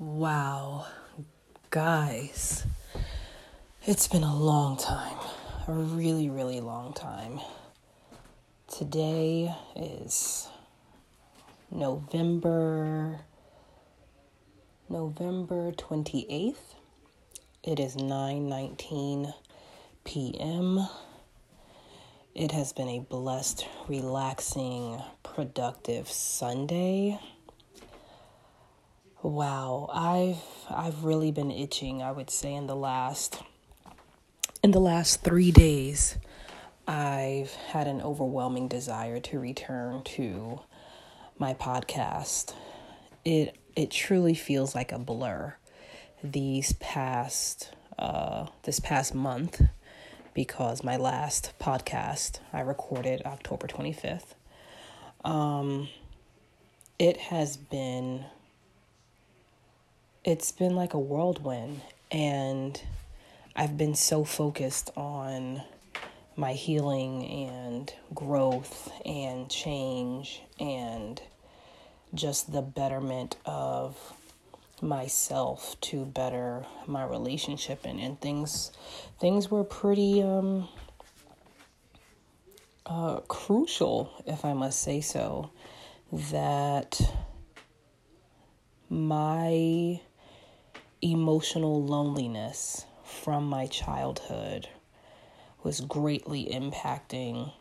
Wow, guys, it's been a long time, a really, really long time. Today is November November 28th. It is 9:19 p.m. It has been a blessed, relaxing, productive Sunday. Wow, I've I've really been itching, I would say in the last in the last 3 days. I've had an overwhelming desire to return to my podcast. It it truly feels like a blur these past uh this past month because my last podcast I recorded October 25th. Um it has been it's been like a whirlwind and I've been so focused on my healing and growth and change and just the betterment of myself to better my relationship and, and things things were pretty um uh crucial if I must say so that my emotional loneliness from my childhood was greatly impacting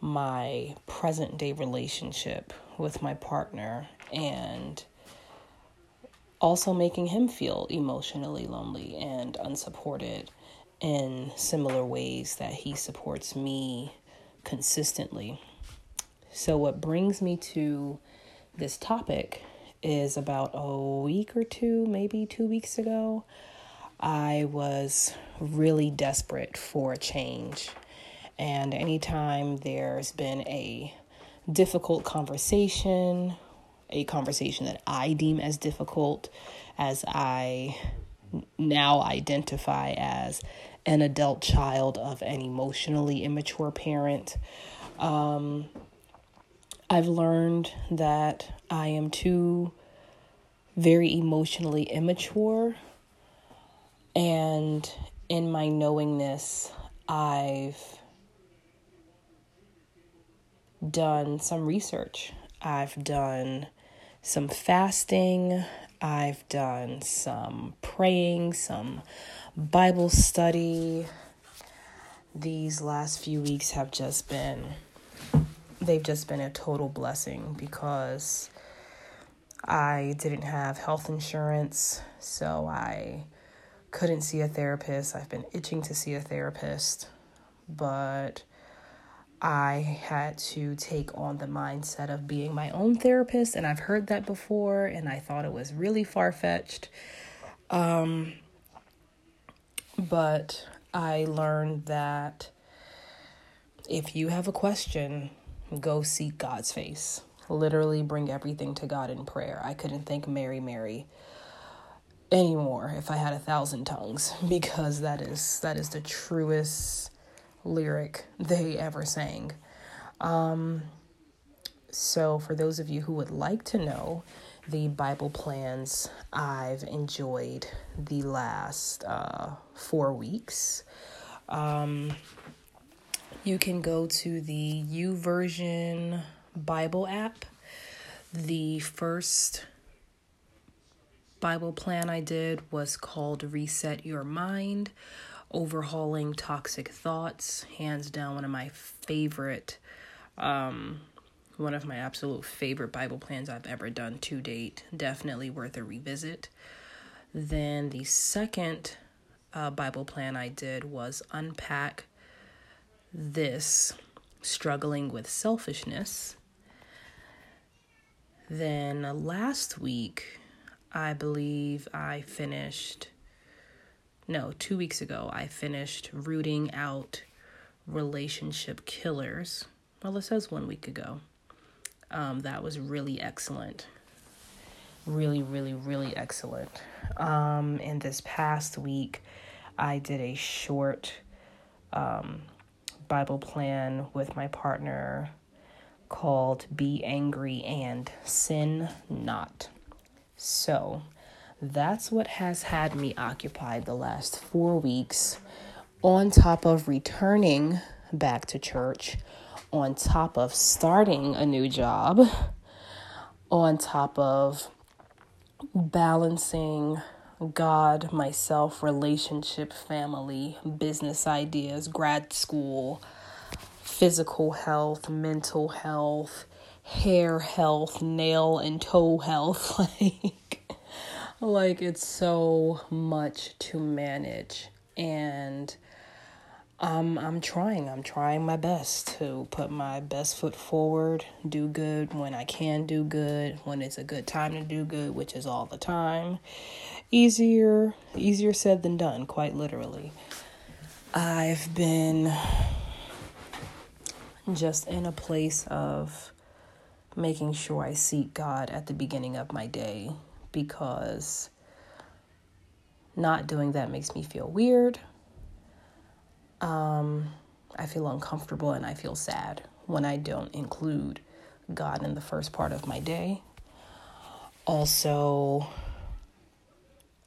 my present day relationship with my partner and also making him feel emotionally lonely and unsupported in similar ways that he supports me consistently. So, what brings me to this topic is about a week or two, maybe two weeks ago, I was really desperate for a change. And anytime there's been a difficult conversation, a conversation that I deem as difficult, as I now identify as an adult child of an emotionally immature parent, um, I've learned that I am too very emotionally immature. And in my knowingness, I've done some research. I've done some fasting. I've done some praying, some Bible study. These last few weeks have just been they've just been a total blessing because I didn't have health insurance, so I couldn't see a therapist. I've been itching to see a therapist, but I had to take on the mindset of being my own therapist, and I've heard that before, and I thought it was really far fetched. Um, but I learned that if you have a question, go seek God's face. Literally bring everything to God in prayer. I couldn't thank Mary, Mary anymore if I had a thousand tongues because that is that is the truest lyric they ever sang. Um, so, for those of you who would like to know the Bible plans I've enjoyed the last uh, four weeks, um, you can go to the YouVersion Bible app. The first Bible plan I did was called Reset Your Mind, Overhauling Toxic Thoughts. Hands down, one of my favorite, um, one of my absolute favorite Bible plans I've ever done to date. Definitely worth a revisit. Then the second uh, Bible plan I did was Unpack This Struggling with Selfishness. Then last week, I believe I finished, no, two weeks ago, I finished rooting out relationship killers. Well, it says one week ago. Um, that was really excellent. Really, really, really excellent. Um, and this past week, I did a short um, Bible plan with my partner called Be Angry and Sin Not. So that's what has had me occupied the last four weeks, on top of returning back to church, on top of starting a new job, on top of balancing God, myself, relationship, family, business ideas, grad school, physical health, mental health, hair health, nail and toe health. like, like it's so much to manage. And um, I'm trying. I'm trying my best to put my best foot forward, do good when I can do good, when it's a good time to do good, which is all the time. Easier, easier said than done, quite literally. I've been just in a place of making sure I seek God at the beginning of my day because not doing that makes me feel weird um, I feel uncomfortable and I feel sad when I don't include God in the first part of my day. Also,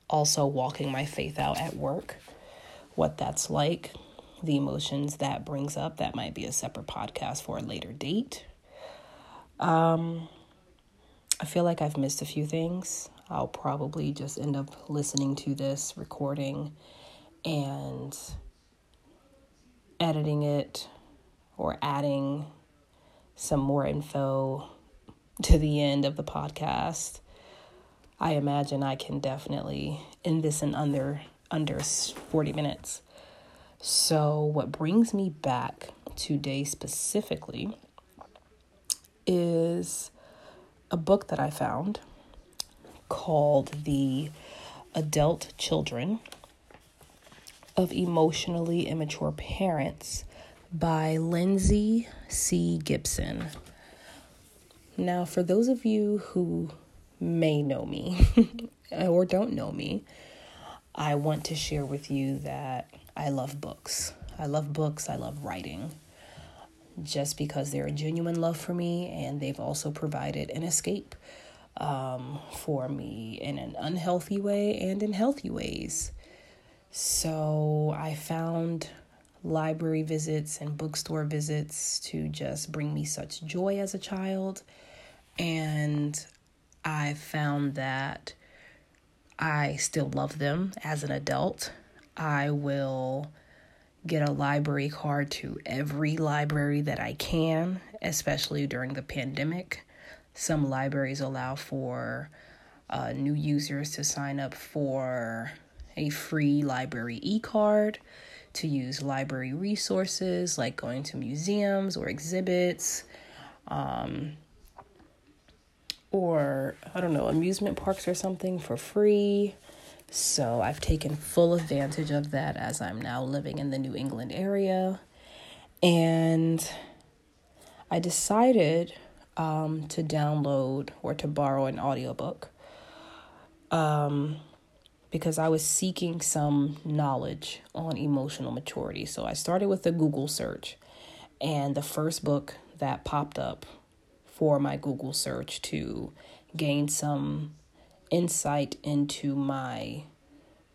also walking my faith out at work, what that's like, the emotions that brings up. That might be a separate podcast for a later date. Um, I feel like I've missed a few things. I'll probably just end up listening to this recording and editing it or adding some more info to the end of the podcast. I imagine I can definitely end this in under under 40 minutes. So what brings me back today specifically is a book that I found called The Adult Children of Emotionally Immature Parents by Lindsay C. Gibson. Now, for those of you who may know me or don't know me, I want to share with you that I love books. I love books, I love writing. Just because they're a genuine love for me, and they've also provided an escape um, for me in an unhealthy way and in healthy ways. So I found library visits and bookstore visits to just bring me such joy as a child. And I found that I still love them as an adult. I will get a library card to every library that I can, especially during the pandemic. Some libraries allow for uh, new users to sign up for a free library e card to use library resources like going to museums or exhibits um, or I don't know, amusement parks or something for free. So I've taken full advantage of that as I'm now living in the New England area. And I decided um, to download or to borrow an audiobook. Um, because I was seeking some knowledge on emotional maturity. So I started with a Google search, and the first book that popped up for my Google search to gain some insight into my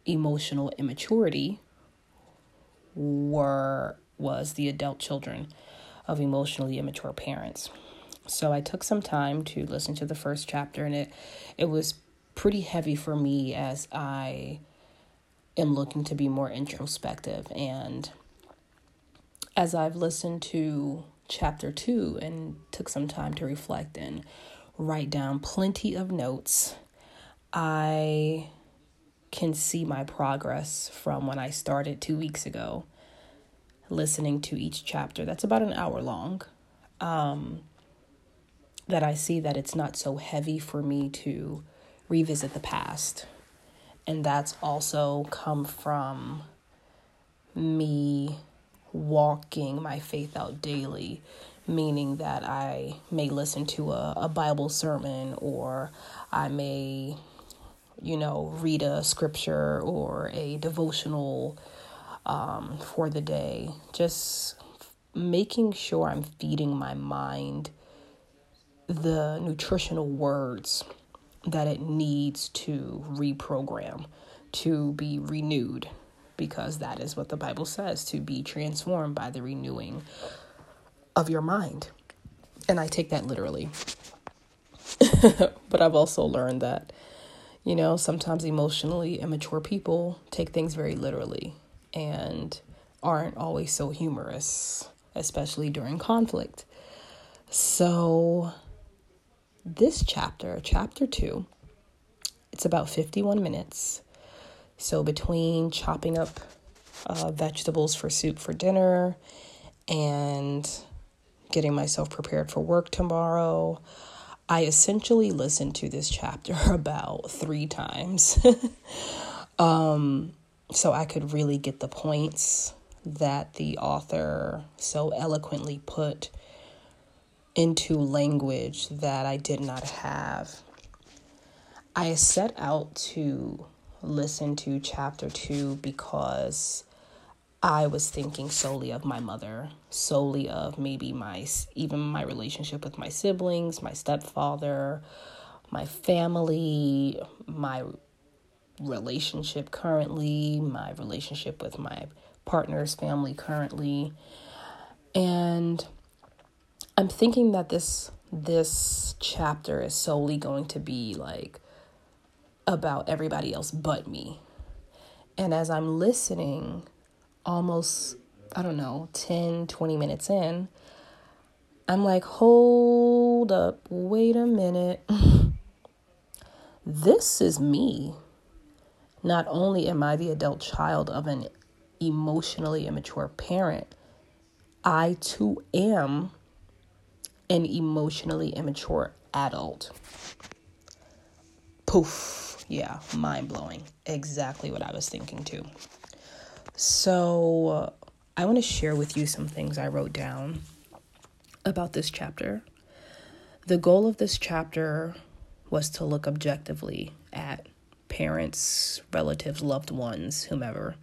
emotional immaturity were was the adult children of emotionally immature parents. So I took some time to listen to the first chapter and it it was pretty heavy for me as I am looking to be more introspective. And as I've listened to chapter two and took some time to reflect and write down plenty of notes, I can see my progress from when I started two weeks ago, listening to each chapter. That's about an hour long. Um, that I see that it's not so heavy for me to revisit the past. And that's also come from me walking my faith out daily, meaning that I may listen to a, a Bible sermon or I may, you know, read a scripture or a devotional um, for the day. Just making sure I'm feeding my mind the nutritional words that it needs to reprogram, to be renewed, because that is what the Bible says to be transformed by the renewing of your mind. And I take that literally. but I've also learned that, you know, sometimes emotionally immature people take things very literally and aren't always so humorous, especially during conflict. So, this chapter, chapter two, it's about 51 minutes. So, between chopping up uh, vegetables for soup for dinner and getting myself prepared for work tomorrow, I essentially listened to this chapter about three times. um, so I could really get the points that the author so eloquently put into language that I did not have. I set out to listen to chapter two because I was thinking solely of my mother, solely of maybe my even my relationship with my siblings, my stepfather, my family, my relationship currently, my relationship with my partner's family currently. And I'm thinking that this this chapter is solely going to be like about everybody else but me. And as I'm listening, almost I don't know, 10, 20 minutes in, I'm like, "Hold up. Wait a minute. this is me. Not only am I the adult child of an emotionally immature parent, I too am an emotionally immature adult. Poof. Yeah, mind blowing. Exactly what I was thinking too. So, I want to share with you some things I wrote down about this chapter. The goal of this chapter was to look objectively at parents, relatives, loved ones, whomever,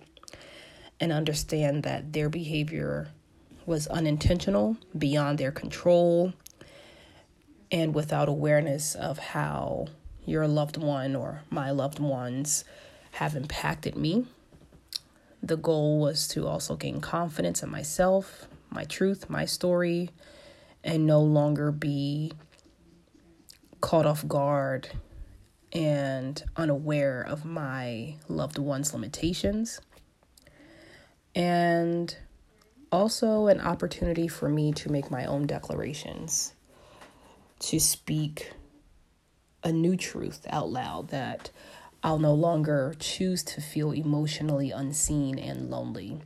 and understand that their behavior was unintentional, beyond their control, and without awareness of how your loved one or my loved ones have impacted me. The goal was to also gain confidence in myself, my truth, my story, and no longer be caught off guard and unaware of my loved one's limitations. And also an opportunity for me to make my own declarations, to speak a new truth out loud that I'll no longer choose to feel emotionally unseen and lonely.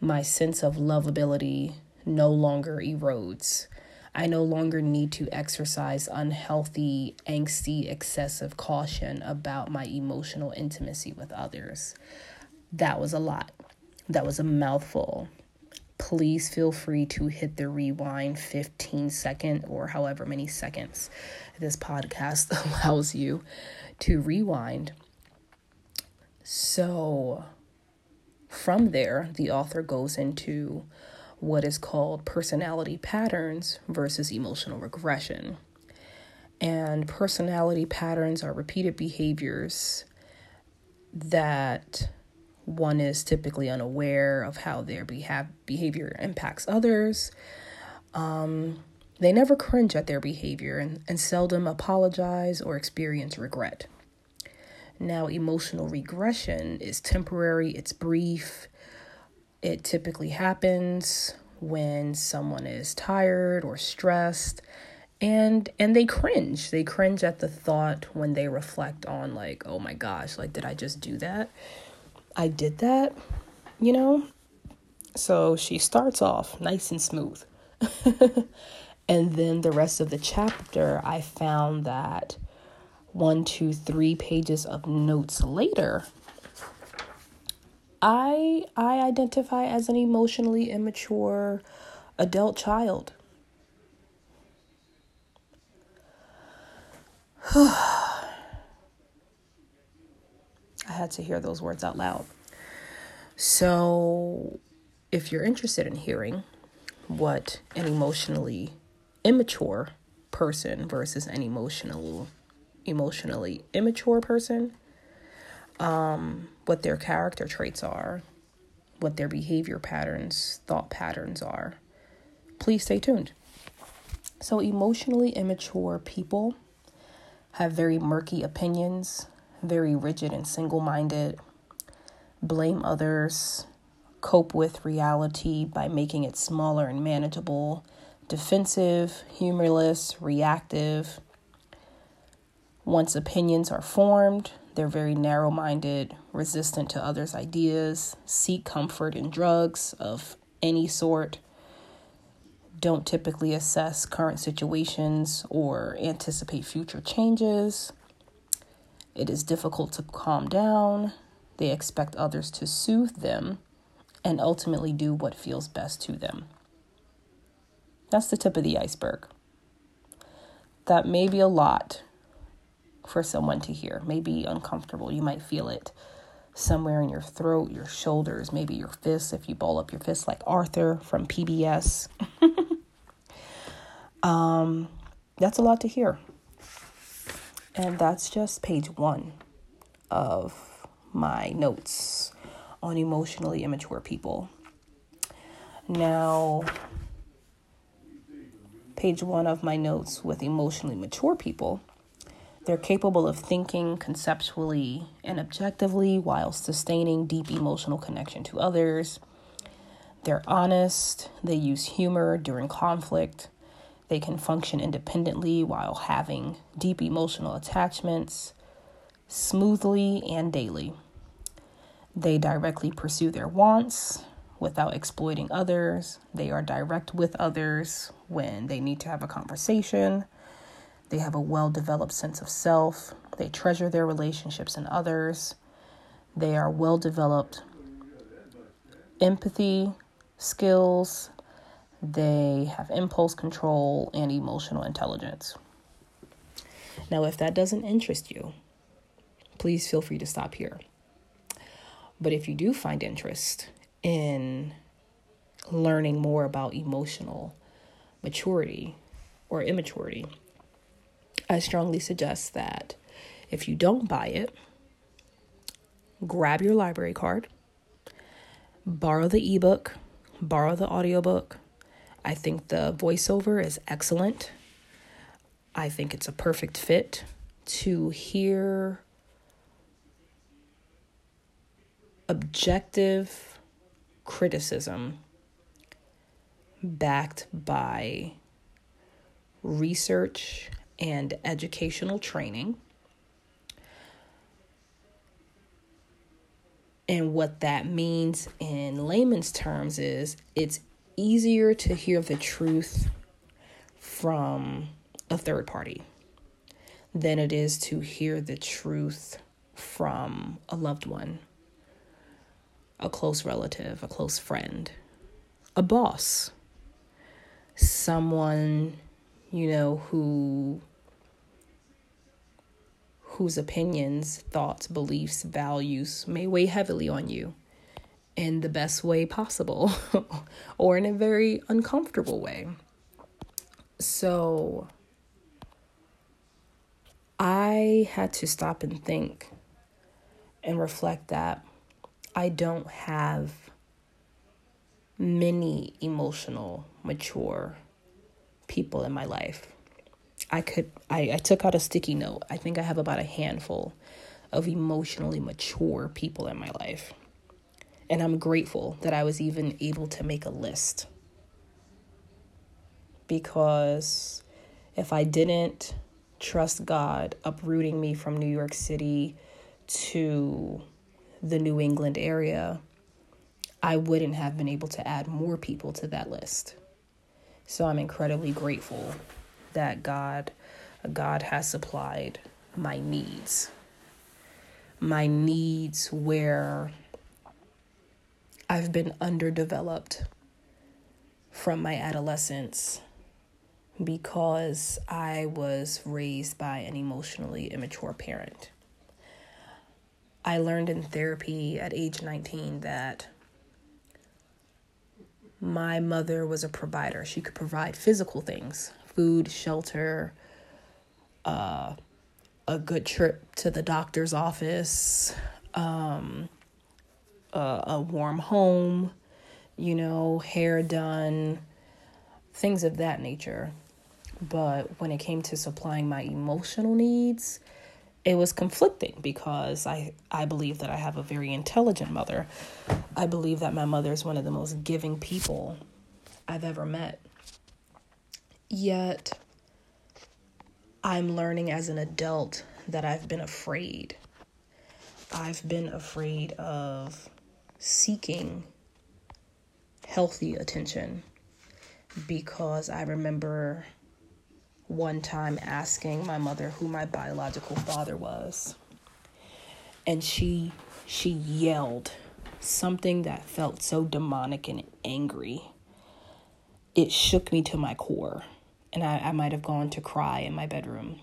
My sense of lovability no longer erodes. I no longer need to exercise unhealthy, angsty, excessive caution about my emotional intimacy with others. That was a lot. That was a mouthful. Please feel free to hit the rewind 15 second or however many seconds this podcast allows you to rewind. So, from there, the author goes into what is called personality patterns versus emotional regression. And personality patterns are repeated behaviors that one is typically unaware of how their beha- behavior impacts others. Um, they never cringe at their behavior and, and seldom apologize or experience regret. Now, emotional regression is temporary, it's brief. It typically happens when someone is tired or stressed and and they cringe. They cringe at the thought when they reflect on like, "Oh my gosh, like did I just do that?" I did that, you know? So she starts off nice and smooth. and then the rest of the chapter, I found that one, two, three pages of notes later, I I identify as an emotionally immature adult child. I had to hear those words out loud. So, if you're interested in hearing what an emotionally immature person versus an emotional emotionally immature person, um, what their character traits are, what their behavior patterns, thought patterns are. Please stay tuned. So, emotionally immature people have very murky opinions, very rigid and single minded, blame others, cope with reality by making it smaller and manageable, defensive, humorless, reactive. Once opinions are formed, they're very narrow minded, resistant to others' ideas, seek comfort in drugs of any sort, don't typically assess current situations or anticipate future changes. It is difficult to calm down. They expect others to soothe them and ultimately do what feels best to them. That's the tip of the iceberg. That may be a lot for someone to hear, may be uncomfortable. You might feel it somewhere in your throat, your shoulders, maybe your fists if you ball up your fists like Arthur from PBS. um, that's a lot to hear. And that's just page one of my notes on emotionally immature people. Now, page one of my notes with emotionally mature people, they're capable of thinking conceptually and objectively while sustaining deep emotional connection to others. They're honest, they use humor during conflict, they can function independently while having deep emotional attachments smoothly and daily. They directly pursue their wants without exploiting others. They are direct with others when they need to have a conversation. They have a well developed sense of self. They treasure their relationships and others. They are well developed empathy skills. They have impulse control and emotional intelligence. Now, if that doesn't interest you, please feel free to stop here. But if you do find interest in learning more about emotional maturity or immaturity, I strongly suggest that if you don't buy it, grab your library card, borrow the ebook, borrow the audiobook. I think the voiceover is excellent. I think it's a perfect fit to hear objective criticism backed by research and educational training. And what that means in layman's terms is it's easier to hear the truth from a third party than it is to hear the truth from a loved one a close relative, a close friend, a boss, someone, you know, who whose opinions, thoughts, beliefs, values may weigh heavily on you in the best way possible or in a very uncomfortable way. So I had to stop and think and reflect that I don't have many emotional, mature people in my life. I could I, I took out a sticky note. I think I have about a handful of emotionally mature people in my life. And I'm grateful that I was even able to make a list. Because if I didn't trust God uprooting me from New York City to the New England area, I wouldn't have been able to add more people to that list. So I'm incredibly grateful that God God has supplied my needs. My needs where I've been underdeveloped from my adolescence because I was raised by an emotionally immature parent. I learned in therapy at age 19 that my mother was a provider. She could provide physical things food, shelter, uh, a good trip to the doctor's office, um, a, a warm home, you know, hair done, things of that nature. But when it came to supplying my emotional needs, it was conflicting because I, I believe that I have a very intelligent mother. I believe that my mother is one of the most giving people I've ever met. Yet, I'm learning as an adult that I've been afraid. I've been afraid of seeking healthy attention because I remember one time asking my mother who my biological father was. And she she yelled something that felt so demonic and angry. It shook me to my core. And I, I might have gone to cry in my bedroom.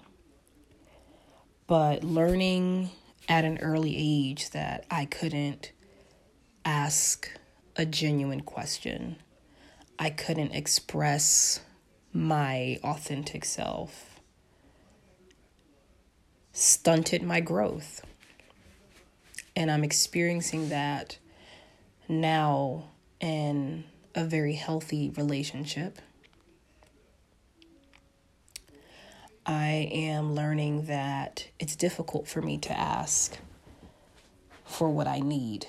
But learning at an early age that I couldn't ask a genuine question. I couldn't express my authentic self stunted my growth. And I'm experiencing that now in a very healthy relationship. I am learning that it's difficult for me to ask for what I need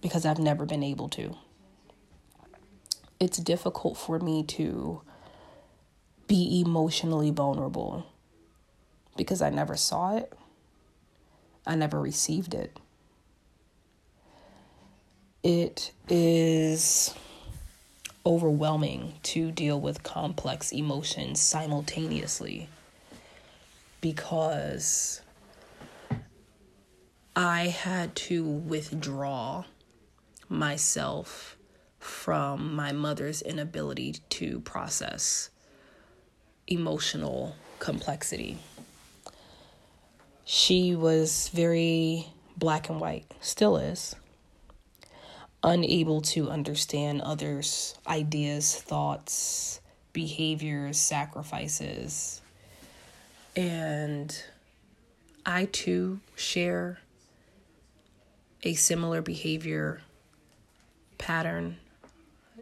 because I've never been able to. It's difficult for me to be emotionally vulnerable because I never saw it, I never received it. It is overwhelming to deal with complex emotions simultaneously because I had to withdraw myself from my mother's inability to process emotional complexity. She was very black and white, still is, unable to understand others' ideas, thoughts, behaviors, sacrifices. And I too share a similar behavior pattern,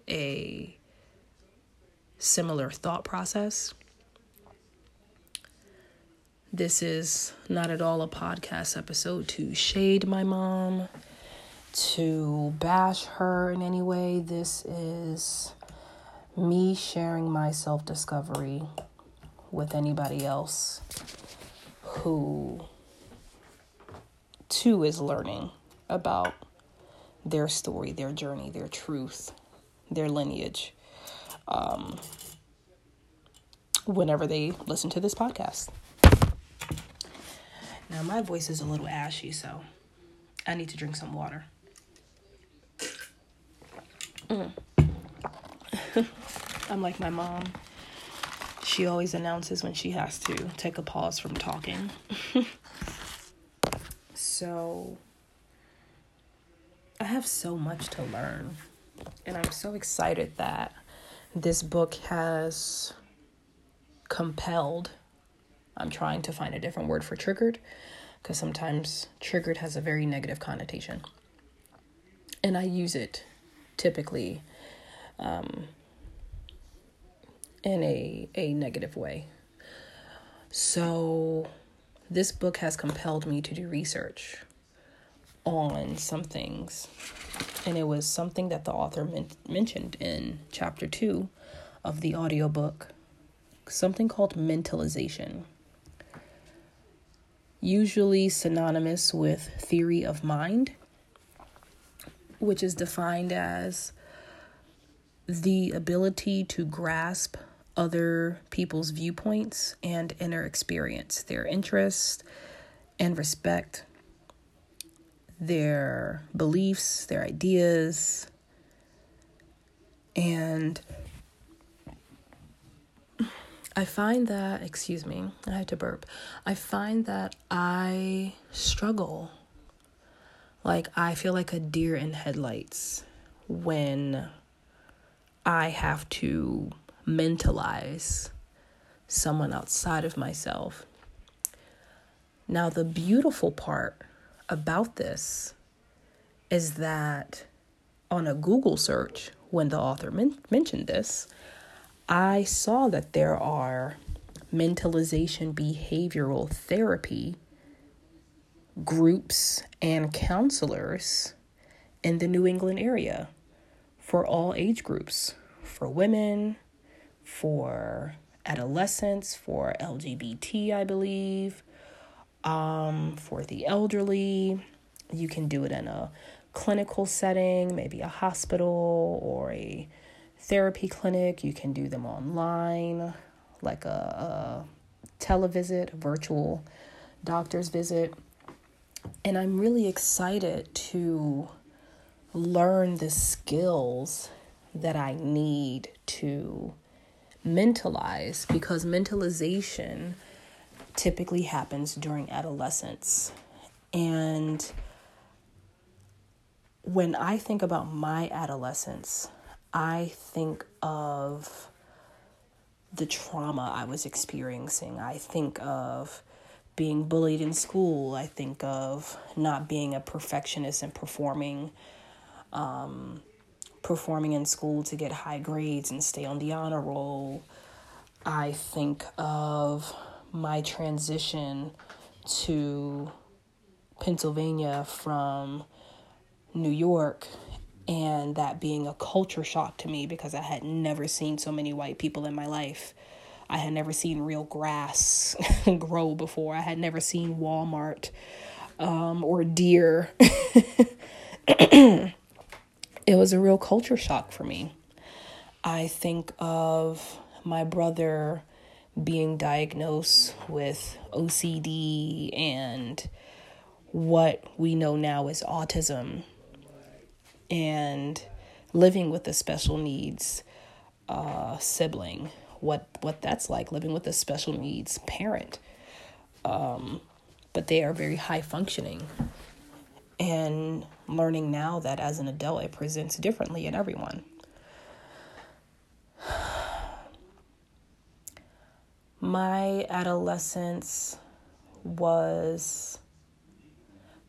a similar thought process. This is not at all a podcast episode to shade my mom, to bash her in any way. This is me sharing my self discovery with anybody else who too is learning about their story, their journey, their truth, their lineage. Um, whenever they listen to this podcast. Now, my voice is a little ashy, so I need to drink some water. Mm. I'm like my mom. She always announces when she has to take a pause from talking. so, have so much to learn. And I'm so excited that this book has compelled I'm trying to find a different word for triggered because sometimes triggered has a very negative connotation. And I use it typically um, in a, a negative way. So, this book has compelled me to do research on some things. And it was something that the author men- mentioned in chapter two of the audiobook something called mentalization usually synonymous with theory of mind, which is defined as the ability to grasp other people's viewpoints and inner experience, their interests and respect, their beliefs, their ideas, and I find that, excuse me, I had to burp. I find that I struggle. Like, I feel like a deer in headlights when I have to mentalize someone outside of myself. Now, the beautiful part about this is that on a Google search, when the author men- mentioned this, I saw that there are mentalization behavioral therapy groups and counselors in the New England area for all age groups for women, for adolescents, for LGBT, I believe, um, for the elderly. You can do it in a clinical setting, maybe a hospital or a therapy clinic. You can do them online, like a, a televisit, a virtual doctor's visit. And I'm really excited to learn the skills that I need to mentalize because mentalization typically happens during adolescence. And when I think about my adolescence, I think of the trauma I was experiencing. I think of being bullied in school. I think of not being a perfectionist and performing um, performing in school to get high grades and stay on the honor roll. I think of my transition to Pennsylvania from New York and that being a culture shock to me because I had never seen so many white people in my life. I had never seen real grass grow before. I had never seen Walmart um, or deer. it was a real culture shock for me. I think of my brother being diagnosed with OCD and what we know now is autism and living with a special needs uh, sibling what what that's like living with a special needs parent um, but they are very high functioning and learning now that as an adult it presents differently in everyone. My adolescence was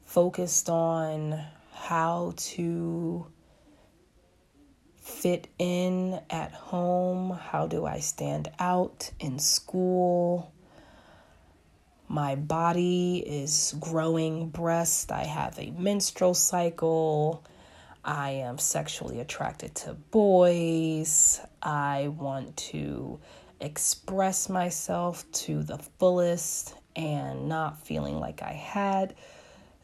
focused on how to fit in at home, how do I stand out in school, my body is growing breasts. I have a menstrual cycle. I am sexually attracted to boys. I want to express myself to the fullest and not feeling like I had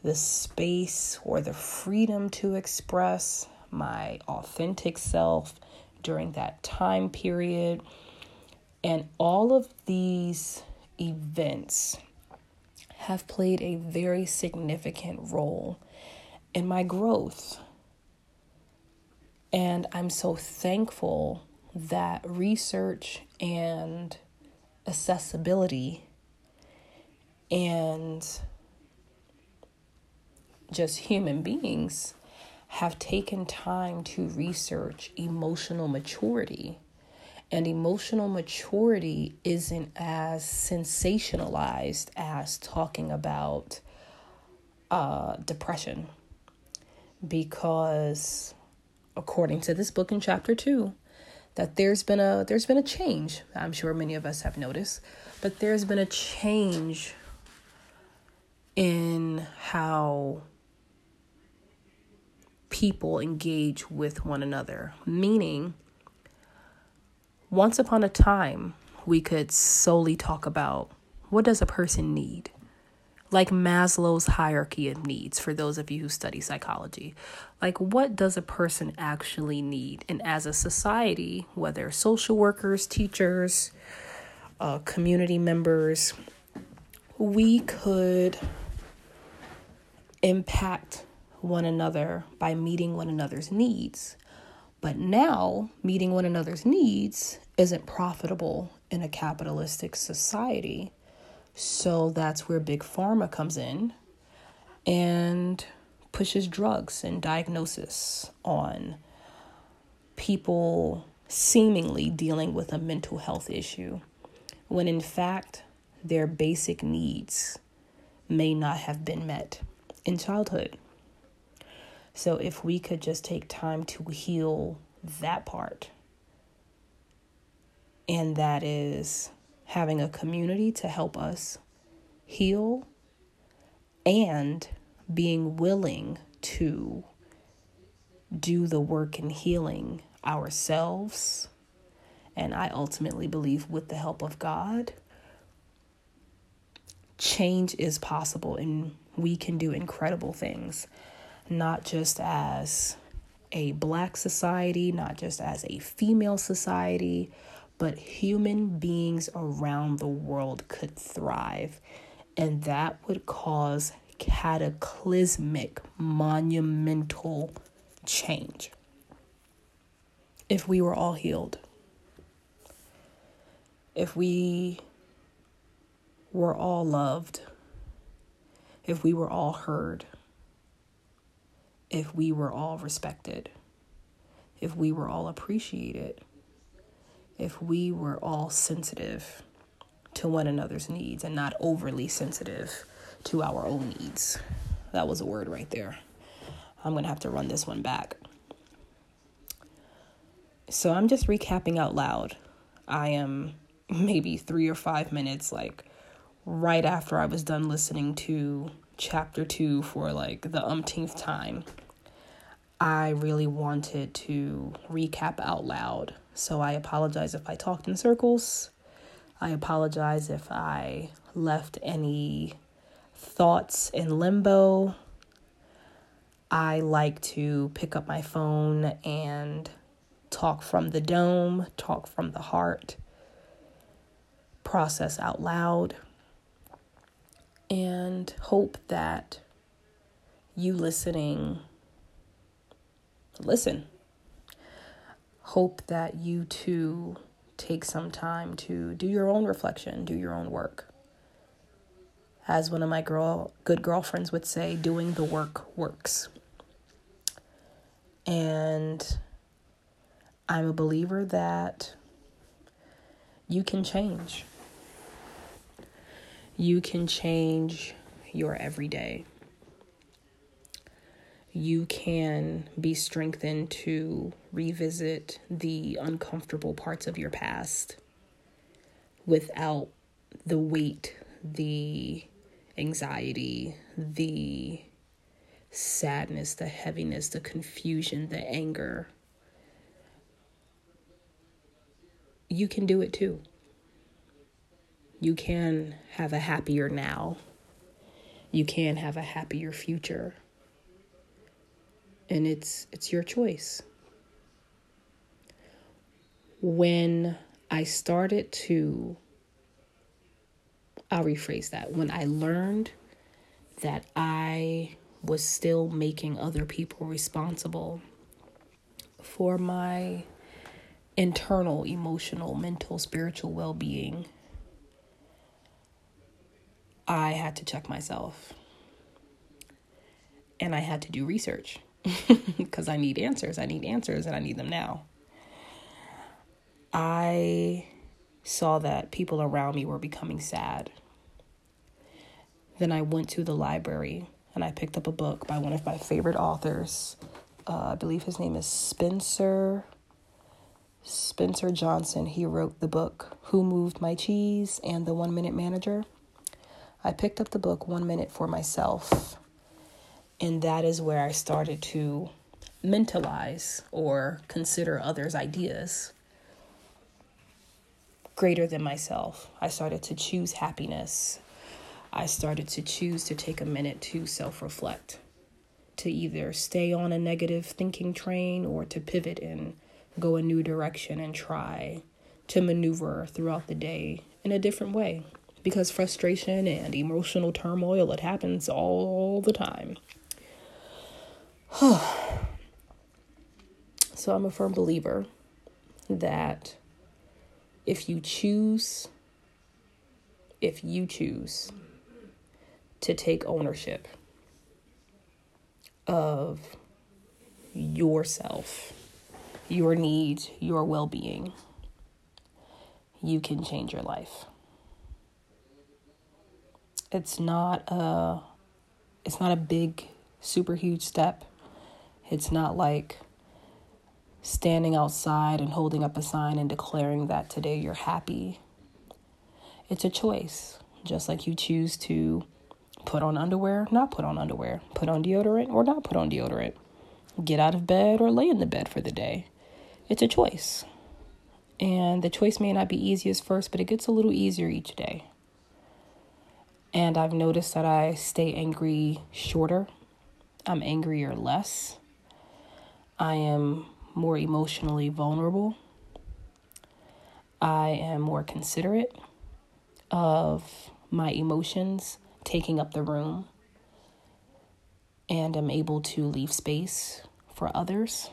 the space or the freedom to express my authentic self during that time period. And all of these events have played a very significant role in my growth. And I'm so thankful that research and accessibility and just human beings have taken time to research emotional maturity and emotional maturity isn't as sensationalized as talking about uh, depression. Because according to this book in chapter two, that there's been a there's been a change. I'm sure many of us have noticed, but there's been a change in how people engage with one another, meaning once upon a time, we could solely talk about what does a person need? Like Maslow's hierarchy of needs for those of you who study psychology. Like what does a person actually need? And as a society, whether social workers, teachers, uh, community members, we could impact one another by meeting one another's needs. But now, meeting one another's needs isn't profitable in a capitalistic society. So that's where Big Pharma comes in and pushes drugs and diagnosis on people seemingly dealing with a mental health issue when in fact their basic needs may not have been met in childhood. So, if we could just take time to heal that part, and that is having a community to help us heal and being willing to do the work in healing ourselves. And I ultimately believe with the help of God, change is possible and we can do incredible things, not just as a black society, not just as a female society, but human beings around the world could thrive. And that would cause cataclysmic, monumental change if we were all healed. If we were all loved. If we were all heard. If we were all respected. If we were all appreciated. If we were all sensitive to one another's needs and not overly sensitive to our own needs. That was a word right there. I'm going to have to run this one back. So I'm just recapping out loud. I am maybe three or five minutes, like right after I was done listening to chapter two for like the umpteenth time. I really wanted to recap out loud. So I apologize if I talked in circles. I apologize if I left any thoughts in limbo. I like to pick up my phone and talk from the dome, talk from the heart, process out loud, and hope that you listening listen. Hope that you too take some time to do your own reflection, do your own work as one of my girl good girlfriends would say, doing the work works. And I'm a believer that you can change. You can change your everyday. You can be strengthened to revisit the uncomfortable parts of your past without the weight, the anxiety, the sadness, the heaviness, the confusion, the anger. You can do it too. You can have a happier now. You can have a happier future. And it's it's your choice. When I started to I'll rephrase that. When I learned that I was still making other people responsible for my internal, emotional, mental, spiritual well being, I had to check myself. And I had to do research because I need answers. I need answers and I need them now. I saw that people around me were becoming sad. Then I went to the library and I picked up a book by one of my favorite authors. Uh, I believe his name is Spencer Spencer Johnson. He wrote the book Who Moved My Cheese and The One Minute Manager. I picked up the book One Minute for myself, and that is where I started to mentalize or consider others' ideas greater than myself. I started to choose happiness. I started to choose to take a minute to self reflect, to either stay on a negative thinking train or to pivot and go a new direction and try to maneuver throughout the day in a different way. Because frustration and emotional turmoil, it happens all the time. so I'm a firm believer that if you choose, if you choose to take ownership of yourself, your needs, your well being, you can change your life. It's not a it's not a big super huge step. It's not like standing outside and holding up a sign and declaring that today you're happy. It's a choice, just like you choose to put on underwear, not put on underwear, put on deodorant or not put on deodorant, get out of bed or lay in the bed for the day. It's a choice. And the choice may not be easiest first, but it gets a little easier each day. And I've noticed that I stay angry shorter. I'm angrier less. I am more emotionally vulnerable. I am more considerate of my emotions taking up the room and am able to leave space for others.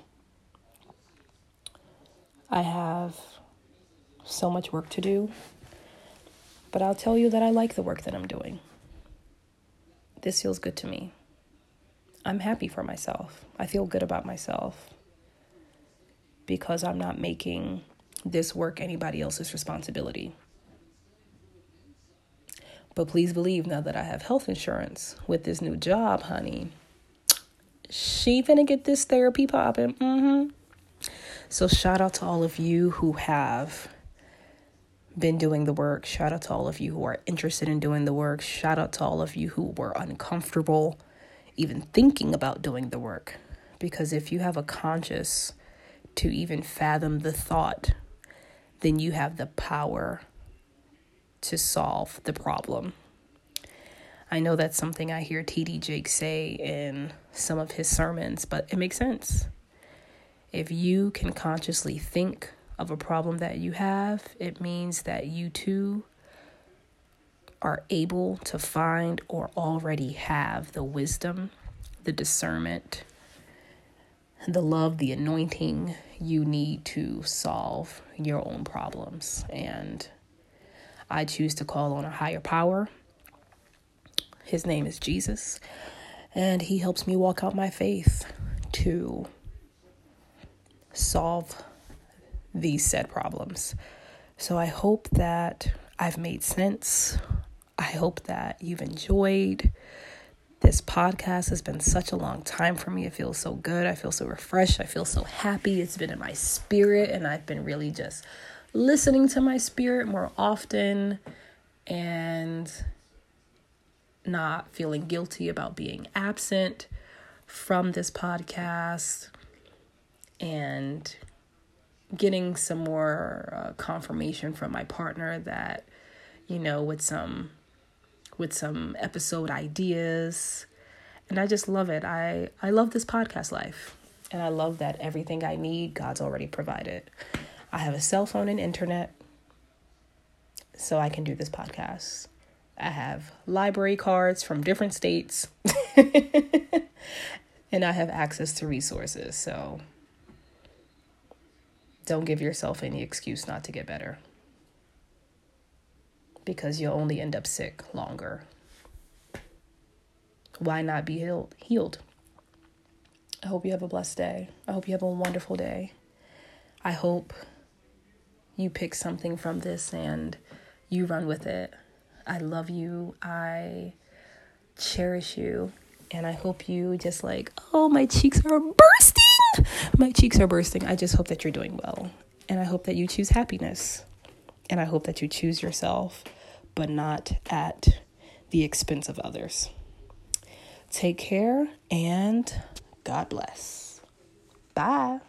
I have so much work to do, but I'll tell you that I like the work that I'm doing. This feels good to me. I'm happy for myself. I feel good about myself because I'm not making this work anybody else's responsibility. But please believe now that I have health insurance with this new job, honey, she finna get this therapy popping. Mm-hmm. So shout out to all of you who have been doing the work. Shout out to all of you who are interested in doing the work. Shout out to all of you who were uncomfortable even thinking about doing the work. Because if you have a conscious to even fathom the thought, then you have the power to solve the problem. I know that's something I hear TD Jake say in some of his sermons, but it makes sense. If you can consciously think of a problem that you have, it means that you too are able to find or already have the wisdom, the discernment, the love, the anointing you need to solve your own problems. And I choose to call on a higher power. His name is Jesus, and he helps me walk out my faith to solve these said problems. So I hope that I've made sense. I hope that you've enjoyed. This podcast has been such a long time for me. It feels so good. I feel so refreshed. I feel so happy. It's been in my spirit, and I've been really just listening to my spirit more often and not feeling guilty about being absent from this podcast and getting some more uh, confirmation from my partner that you know with some with some episode ideas and I just love it. I I love this podcast life and I love that everything I need God's already provided. I have a cell phone and internet so I can do this podcast. I have library cards from different states and I have access to resources. So don't give yourself any excuse not to get better because you'll only end up sick longer. Why not be healed? Healed. I hope you have a blessed day. I hope you have a wonderful day. I hope you pick something from this and you run with it. I love you. I cherish you. And I hope you just like, oh, my cheeks are bursting. My cheeks are bursting. I just hope that you're doing well. And I hope that you choose happiness. And I hope that you choose yourself, but not at the expense of others. Take care and God bless. Bye.